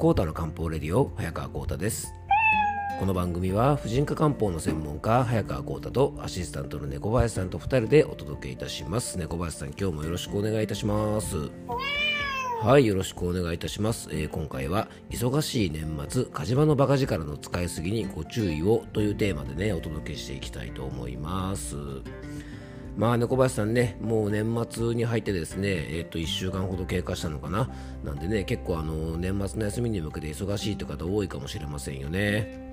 コータの漢方レディオ早川コータです。この番組は婦人科漢方の専門家早川コータとアシスタントの猫林さんと2人でお届けいたします。猫林さん今日もよろしくお願いいたします。はいよろしくお願いいたします、えー、今回は忙しい年末火事場のバカ力の使いすぎにご注意をというテーマでねお届けしていきたいと思います。まあ猫林さんね、もう年末に入ってですね、えっ、ー、と1週間ほど経過したのかな、なんでね、結構あの年末の休みに向けて忙しいという方多いかもしれませんよね。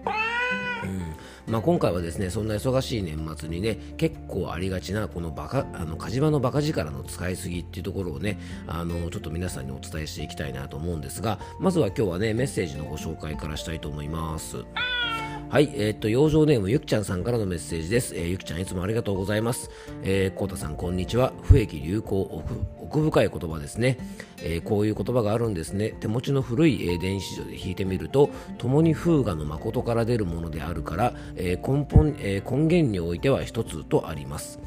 うんまあ、今回はですねそんな忙しい年末にね結構ありがちなこのバカあの火事場のバカ力の使いすぎっていうところをねあのちょっと皆さんにお伝えしていきたいなと思うんですがまずは今日はねメッセージのご紹介からしたいと思います。はい、えー、っと、養生ネームゆきちゃんさんからのメッセージです。えー、ゆきちゃんいつもありがとうございます。えー、こうたさんこんにちは。不益流行奥奥深い言葉ですね、えー、こういう言葉があるんですね。手持ちの古い、えー、電子書で引いてみると、共に風雅の誠から出るものであるから、えー、根本、えー、根源においては一つとあります。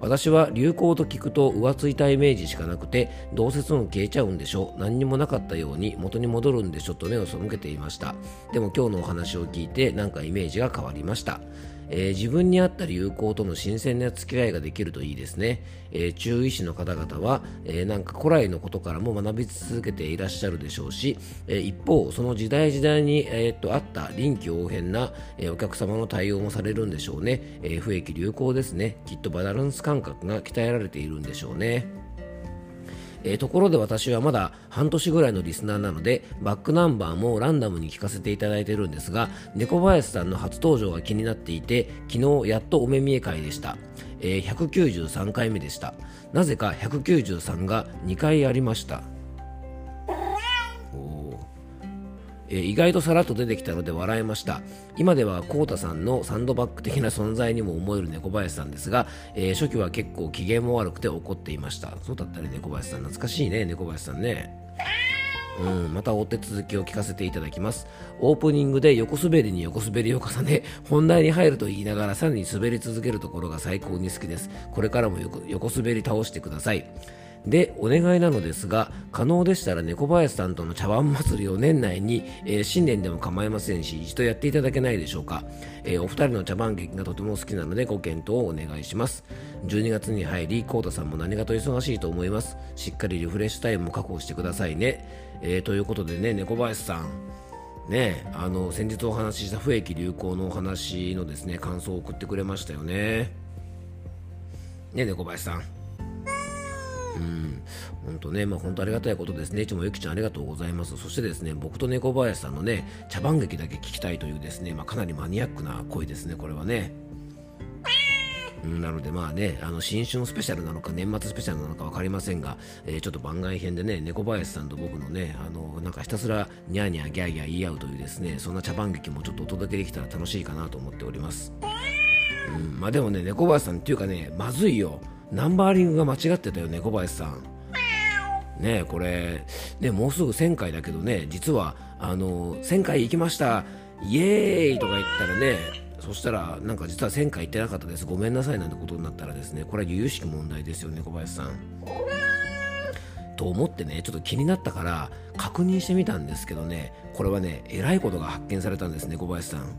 私は流行と聞くと浮ついたイメージしかなくてどうせその消えちゃうんでしょ何にもなかったように元に戻るんでしょと目を背けていました。でも今日のお話を聞いてなんかイメージが変わりました。えー、自分に合った流行との新鮮な付き合いができるといいですね、えー、中医師の方々は、えー、なんか古来のことからも学び続けていらっしゃるでしょうし、え一方その時代時代に、え、っとあった臨機応変な、えお客様の対応もされるんでしょうね、え不益流行ですね。きっとバランス感覚が鍛えられているんでしょうね。えー、ところで私はまだ半年ぐらいのリスナーなのでバックナンバーもランダムに聞かせていただいてるんですが猫林さんの初登場が気になっていて昨日やっとお目見え会でした、えー、193回目でした。なぜか193が2回ありました。え、意外とさらっと出てきたので笑いました今ではコウタさんのサンドバッグ的な存在にも思える猫林さんですが、えー、初期は結構機嫌も悪くて怒っていましたそうだったね猫林さん懐かしいね猫林さんねうん、またお手続きを聞かせていただきます。オープニングで横滑りに横滑りを重ね、本題に入ると言いながらさらに滑り続けるところが最高に好きです。これからも横滑り倒してください。でお願いなのですが可能でしたら猫林さんとの茶碗祭りを年内に、えー、新年でも構いませんし一度やっていただけないでしょうか、えー、お二人の茶碗劇がとても好きなのでご検討をお願いします。12月に入りコウタさんも何かと忙しいと思います。しっかりリフレッシュタイムも確保してくださいね、えー、ということでね猫林さん。ねあの先日お話しした不益流行のお話のですね感想を送ってくれましたよね。ね猫林さん。うん、本当ね、まあ、本当ありがたいことですね。いつもゆきちゃんありがとうございます。そしてですね、僕と猫林さんのね、茶番劇だけ聞きたいというですね、まあ、かなりマニアックな声ですね、これはね。なのでまあね、あの新春スペシャルなのか年末スペシャルなのか分かりませんが、えー、ちょっと番外編でね、猫林さんと僕のね、あのなんかひたすらニャーニャーギャーギャー言い合うというですね、そんな茶番劇もちょっとお届けできたら楽しいかなと思っております。うん、まあでもね、猫林さんっていうかね、まずいよ。ナンバーリングが間違ってたよね小林さん。ねこれ。ねもうすぐ1000回だけどね実はあの1000回行きました。イエーイとか言ったらねそしたらなんか実は1000回行ってなかったです。ごめんなさいなんてことになったらですねこれは由々しき問題ですよね小林さん。と思ってねちょっと気になったから確認してみたんですけどねこれはねえらいことが発見されたんですね小林さん。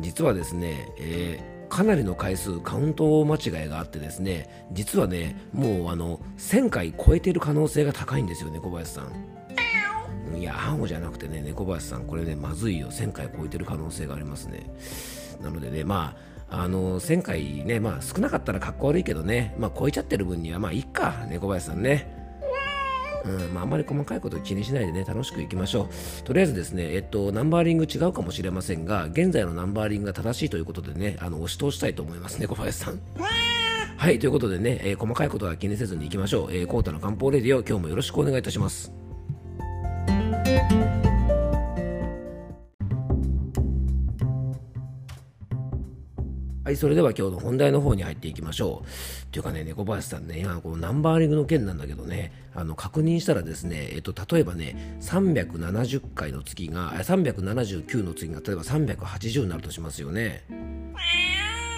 実はですね、えーかなりの回数カウント間違いがあってですね実はねもうあの1000回超えている可能性が高いんですよね小林さん。いやハモじゃなくてね猫林さんこれねまずいよ。1000回超えてる可能性がありますね。なのでねまああの1000回ねまあ少なかったらかっこ悪いけどねまあ超えちゃってる分にはまあいいか。猫林さんねうんまあ、あんまり細かいこと気にしないでね、楽しくいきましょう。とりあえずですね、えっと、ナンバーリング違うかもしれませんが、現在のナンバーリングが正しいということでね、あの、押し通したいと思いますね、小林さん。はい、ということでね、えー、細かいことは気にせずにいきましょう。えー、コータの漢方レディオ、今日もよろしくお願いいたします。はい、それでは今日の本題の方に入っていきましょう。というかね、猫林さんね、今このナンバーリングの件なんだけどね、あの確認したらですね、えっと、例えばね、370回の月が、379の次が例えば380になるとしますよね。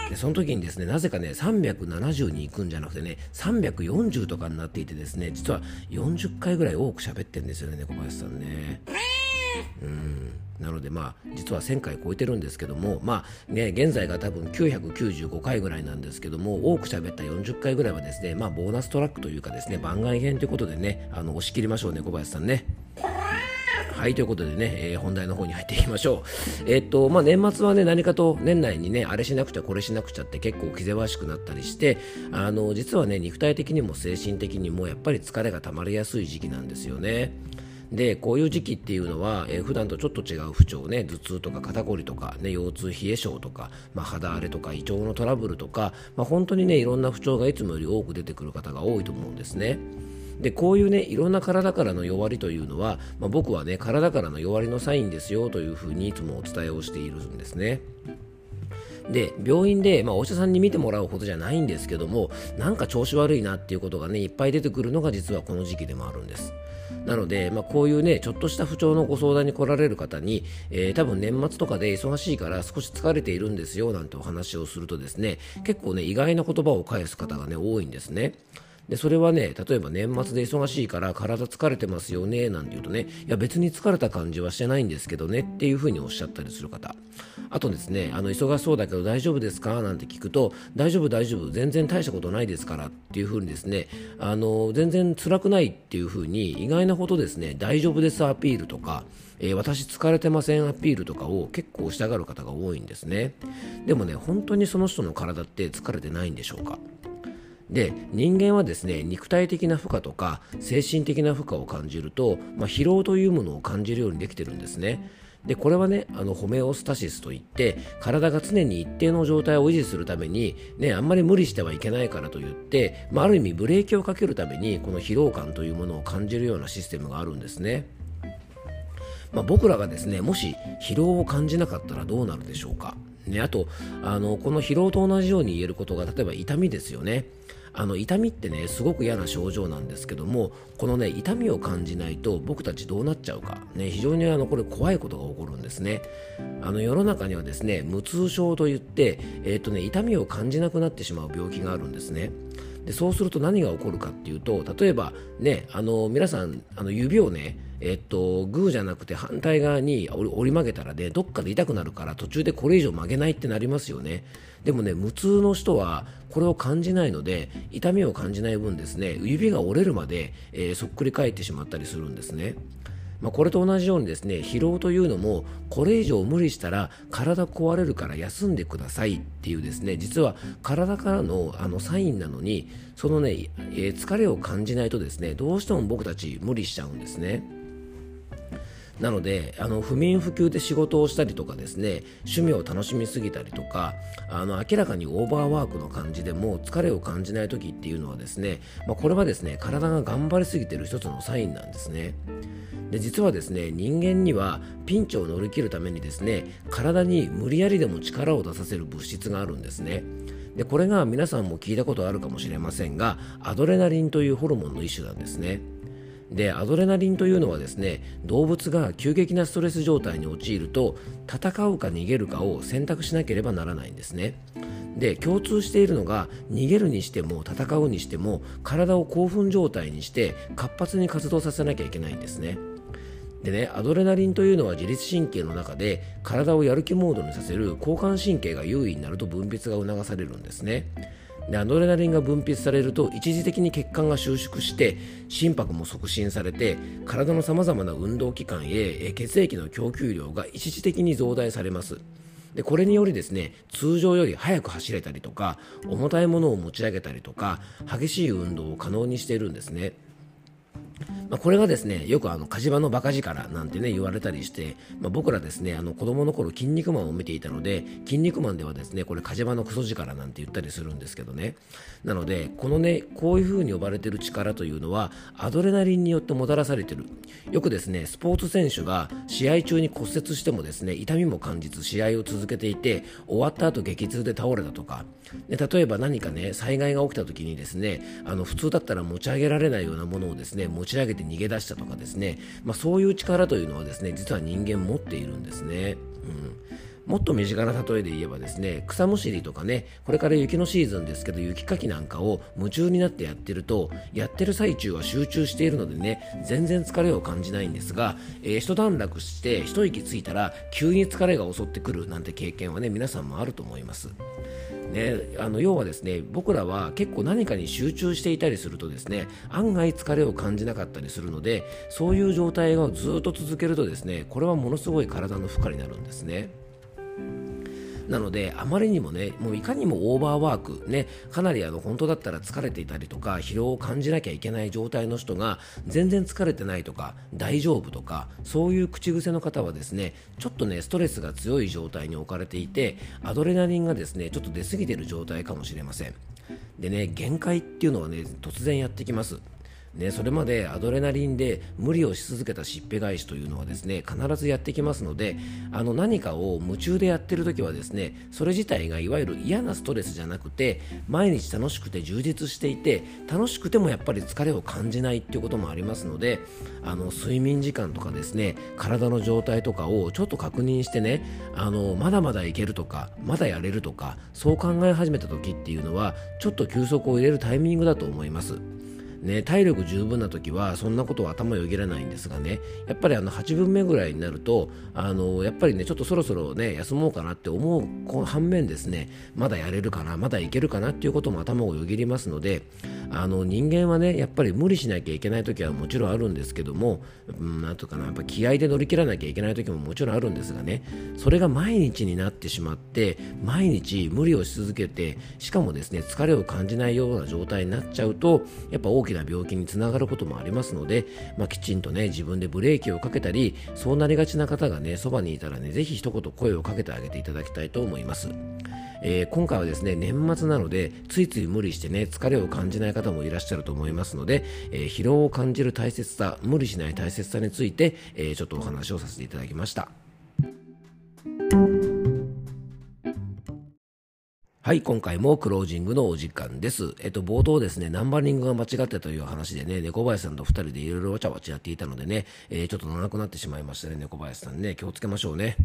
でその時にですねなぜかね370に行くんじゃなくてね340とかになっていてですね実は40回ぐらい多く喋ってるんですよね小林さんね。うんなのでまあ実は1000回超えてるんですけどもまあね現在が多分995回ぐらいなんですけども多く喋った40回ぐらいはですねまあボーナストラックというかですね番外編ということでねあの押し切りましょうね小林さんね。はい、ということでね、えー、本題の方に入っていきましょう。えー、っと、まあ、年末はね、何かと年内にね、あれしなくちゃこれしなくちゃって結構気ぜわしくなったりして、あの、実はね、肉体的にも精神的にもやっぱり疲れが溜まりやすい時期なんですよね。でこういう時期っていうのは、えー、普段とちょっと違う不調ね頭痛とか肩こりとか、ね、腰痛冷え性とか、まあ、肌荒れとか胃腸のトラブルとか、まあ、本当にねいろんな不調がいつもより多く出てくる方が多いと思うんですね。でこういうねいろんな体からの弱りというのは、まあ、僕はね体からの弱りのサインですよというふうにいつもお伝えをしているんですね。で病院で、まあ、お医者さんに見てもらうほどじゃないんですけどもなんか調子悪いなっていうことがねいっぱい出てくるのが実はこの時期でもあるんです。なので、まあ、こういうね、ちょっとした不調のご相談に来られる方に、えー、多分年末とかで忙しいから少し疲れているんですよなんてお話をするとですね、結構ね、意外な言葉を返す方がね、多いんですね。でそれはね例えば年末で忙しいから体疲れてますよねなんて言うとねいや別に疲れた感じはしてないんですけどねっていうふうにおっしゃったりする方。あとですねあの忙しそうだけど大丈夫ですか？なんて聞くと大丈夫大丈夫全然大したことないですからっていうふうにですねあの全然辛くないっていうふうに意外なことですね大丈夫ですアピールとかえー、私疲れてませんアピールとかを結構したがる方が多いんですね。でもね本当にその人の体って疲れてないんでしょうか？で人間はですね肉体的な負荷とか精神的な負荷を感じると、まあ、疲労というものを感じるようにできてるんですね。でこれはねあのホメオスタシスといって体が常に一定の状態を維持するために、ね、あんまり無理してはいけないからといって、まあ、ある意味ブレーキをかけるためにこの疲労感というものを感じるようなシステムがあるんですね。まあ、僕らがですねもし疲労を感じなかったらどうなるでしょうか、ね、あとあのこの疲労と同じように言えることが例えば痛みですよねあの痛みってねすごく嫌な症状なんですけどもこのね痛みを感じないと僕たちどうなっちゃうか、ね、非常にあのこれ怖いことが起こるんですね。あの世の中にはですね無痛症といって、えーとね、痛みを感じなくなってしまう病気があるんですね。でそうすると何が起こるかっていうと例えばねあの皆さんあの指をねえっと、グーじゃなくて反対側に折り曲げたらね、どっかで痛くなるから途中でこれ以上曲げないってなりますよね。でもね、無痛の人はこれを感じないので、痛みを感じない分ですね、指が折れるまで、えー、そっくり返ってしまったりするんですね。まあ、これと同じようにですね疲労というのもこれ以上無理したら体壊れるから休んでくださいっていうですね実は体からのあのサインなのにそのね、えー、疲れを感じないとですねどうしても僕たち無理しちゃうんですね。なのであの不眠不休で仕事をしたりとかですね趣味を楽しみすぎたりとかあの明らかにオーバーワークの感じでも疲れを感じない時っていうのはですね、まあ、これはですね体が頑張りすぎている一つのサインなんですね。で実はですね人間にはピンチを乗り切るためにですね体に無理やりでも力を出させる物質があるんですね。でこれが皆さんも聞いたことあるかもしれませんがアドレナリンというホルモンの一種なんですね。でアドレナリンというのはですね動物が急激なストレス状態に陥ると戦うか逃げるかを選択しなければならないんですね。で共通しているのが逃げるにしても戦うにしても体を興奮状態にして活発に活動させなきゃいけないんですね。でねアドレナリンというのは自律神経の中で体をやる気モードにさせる交感神経が優位になると分泌が促されるんですね。でアドレナリンが分泌されると一時的に血管が収縮して心拍も促進されて体のさまざまな運動器官へ血液の供給量が一時的に増大されます。でこれによりですね通常より速く走れたりとか重たいものを持ち上げたりとか激しい運動を可能にしているんですね。まあ、これがですねよくあの火事場のバカ力なんてね言われたりして、まあ、僕らですねあの子供の頃筋肉マンを見ていたので筋肉マンではですねこれ火事場のクソ力なんて言ったりするんですけどね。なのでこのねこういう風に呼ばれている力というのはアドレナリンによってもたらされている。よくですねスポーツ選手が試合中に骨折してもですね痛みも感じず試合を続けていて終わった後激痛で倒れたとか。で例えば何かね災害が起きた時にですねあの普通だったら持ち上げられないようなものをですね持ち上げて逃げ出したとかですね、まあ、そういう力というのはですね実は人間持っているんですね。うんもっと身近な例えで言えばですね草むしりとかねこれから雪のシーズンですけど雪かきなんかを夢中になってやってるとやってる最中は集中しているのでね全然疲れを感じないんですが、えー、一段落して一息ついたら急に疲れが襲ってくるなんて経験はね皆さんもあると思います。ね、あの要はですね僕らは結構何かに集中していたりするとですね案外疲れを感じなかったりするのでそういう状態をずっと続けるとですねこれはものすごい体の負荷になるんですね。なのであまりにもねもういかにもオーバーワークねかなりあの本当だったら疲れていたりとか疲労を感じなきゃいけない状態の人が全然疲れてないとか大丈夫とかそういう口癖の方はですねちょっとねストレスが強い状態に置かれていてアドレナリンがですねちょっと出過ぎてる状態かもしれません。でね限界っていうのはね突然やってきます。ね、それまでアドレナリンで無理をし続けたしっぺ返しというのはですね必ずやってきますのであの何かを夢中でやってる時はですねそれ自体がいわゆる嫌なストレスじゃなくて毎日楽しくて充実していて楽しくてもやっぱり疲れを感じないっていうこともありますのであの睡眠時間とかですね体の状態とかをちょっと確認してねあのまだまだいけるとかまだやれるとかそう考え始めた時っていうのはちょっと休息を入れるタイミングだと思います。ね、体力十分な時はそんなことは頭よぎらないんですがねやっぱりあの8分目ぐらいになるとあのやっぱりねちょっとそろそろね休もうかなって思う反面ですねまだやれるかなまだいけるかなっていうことも頭をよぎりますのであの人間はねやっぱり無理しなきゃいけない時はもちろんあるんですけども、うん、なんとかなやっぱ気合で乗り切らなきゃいけない時ももちろんあるんですがねそれが毎日になってしまって毎日無理をし続けてしかもですね疲れを感じないような状態になっちゃうとやっぱ大きな病気につながることもありますので、まあ、きちんとね自分でブレーキをかけたりそうなりがちな方がねそばにいたらねぜひ一言声をかけてあげていただきたいと思います。えー、今回はですね年末なのでついつい無理してね疲れを感じない方もいらっしゃると思いますので、えー、疲労を感じる大切さ無理しない大切さについて、えー、ちょっとお話をさせていただきましたはい、今回もクロージングのお時間です。えっと、冒頭ですね、ナンバリングが間違ってという話でね、猫林さんと2人でいろいろわちゃわちゃやっていたのでね、えー、ちょっと長くなってしまいましたね、猫林さんね、気をつけましょうね。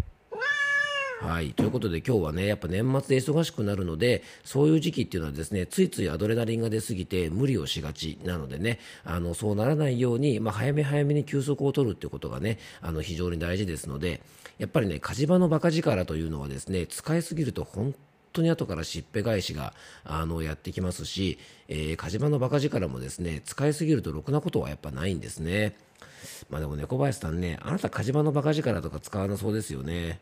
はい。ということで今日はね、やっぱ年末で忙しくなるので、そういう時期っていうのはですね、ついついアドレナリンが出すぎて無理をしがちなのでね、あの、そうならないように、まあ、早め早めに休息を取るっていうことがね、あの、非常に大事ですので、やっぱりね、火事場のバカ力というのはですね、使いすぎると本当当に後からしっぺ返しがあのやってきますし、えー、火事場のバカ力もですね使いすぎるとろくなことはやっぱないんですね。まあでも猫林さんね、あなた火事場のバカ力とか使わなそうですよね。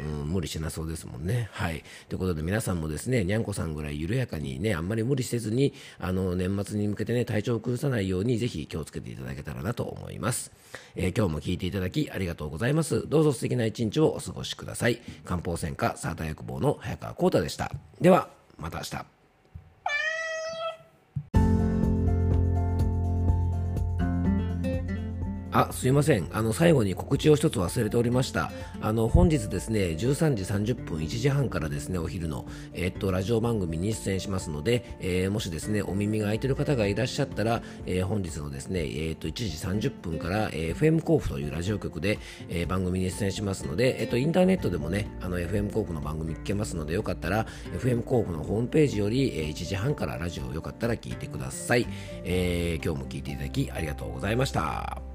うん、無理しなそうですもんね。はい。ということで皆さんもですね、にゃんこさんぐらい緩やかにね、あんまり無理せずに、あの、年末に向けてね、体調を崩さないように、ぜひ気をつけていただけたらなと思います。えー、今日も聞いていただきありがとうございます。どうぞ素敵な一日をお過ごしください。漢方専科サーター薬房の早川幸太でした。では、また明日。あ、すいません。あの、最後に告知を一つ忘れておりました。あの、本日ですね、13時30分、1時半からですね、お昼の、え、っと、ラジオ番組に出演しますので、えー、もしですね、お耳が空いてる方がいらっしゃったら、えー、本日のですね、えー、っと、1時30分から、え FM 甲府というラジオ局で、え番組に出演しますので、えっと、インターネットでもね、あの、FM 甲府の番組聞けますので、よかったら、FM 甲府のホームページより、え1時半からラジオよかったら聞いてください。え今日も聞いていただきありがとうございました。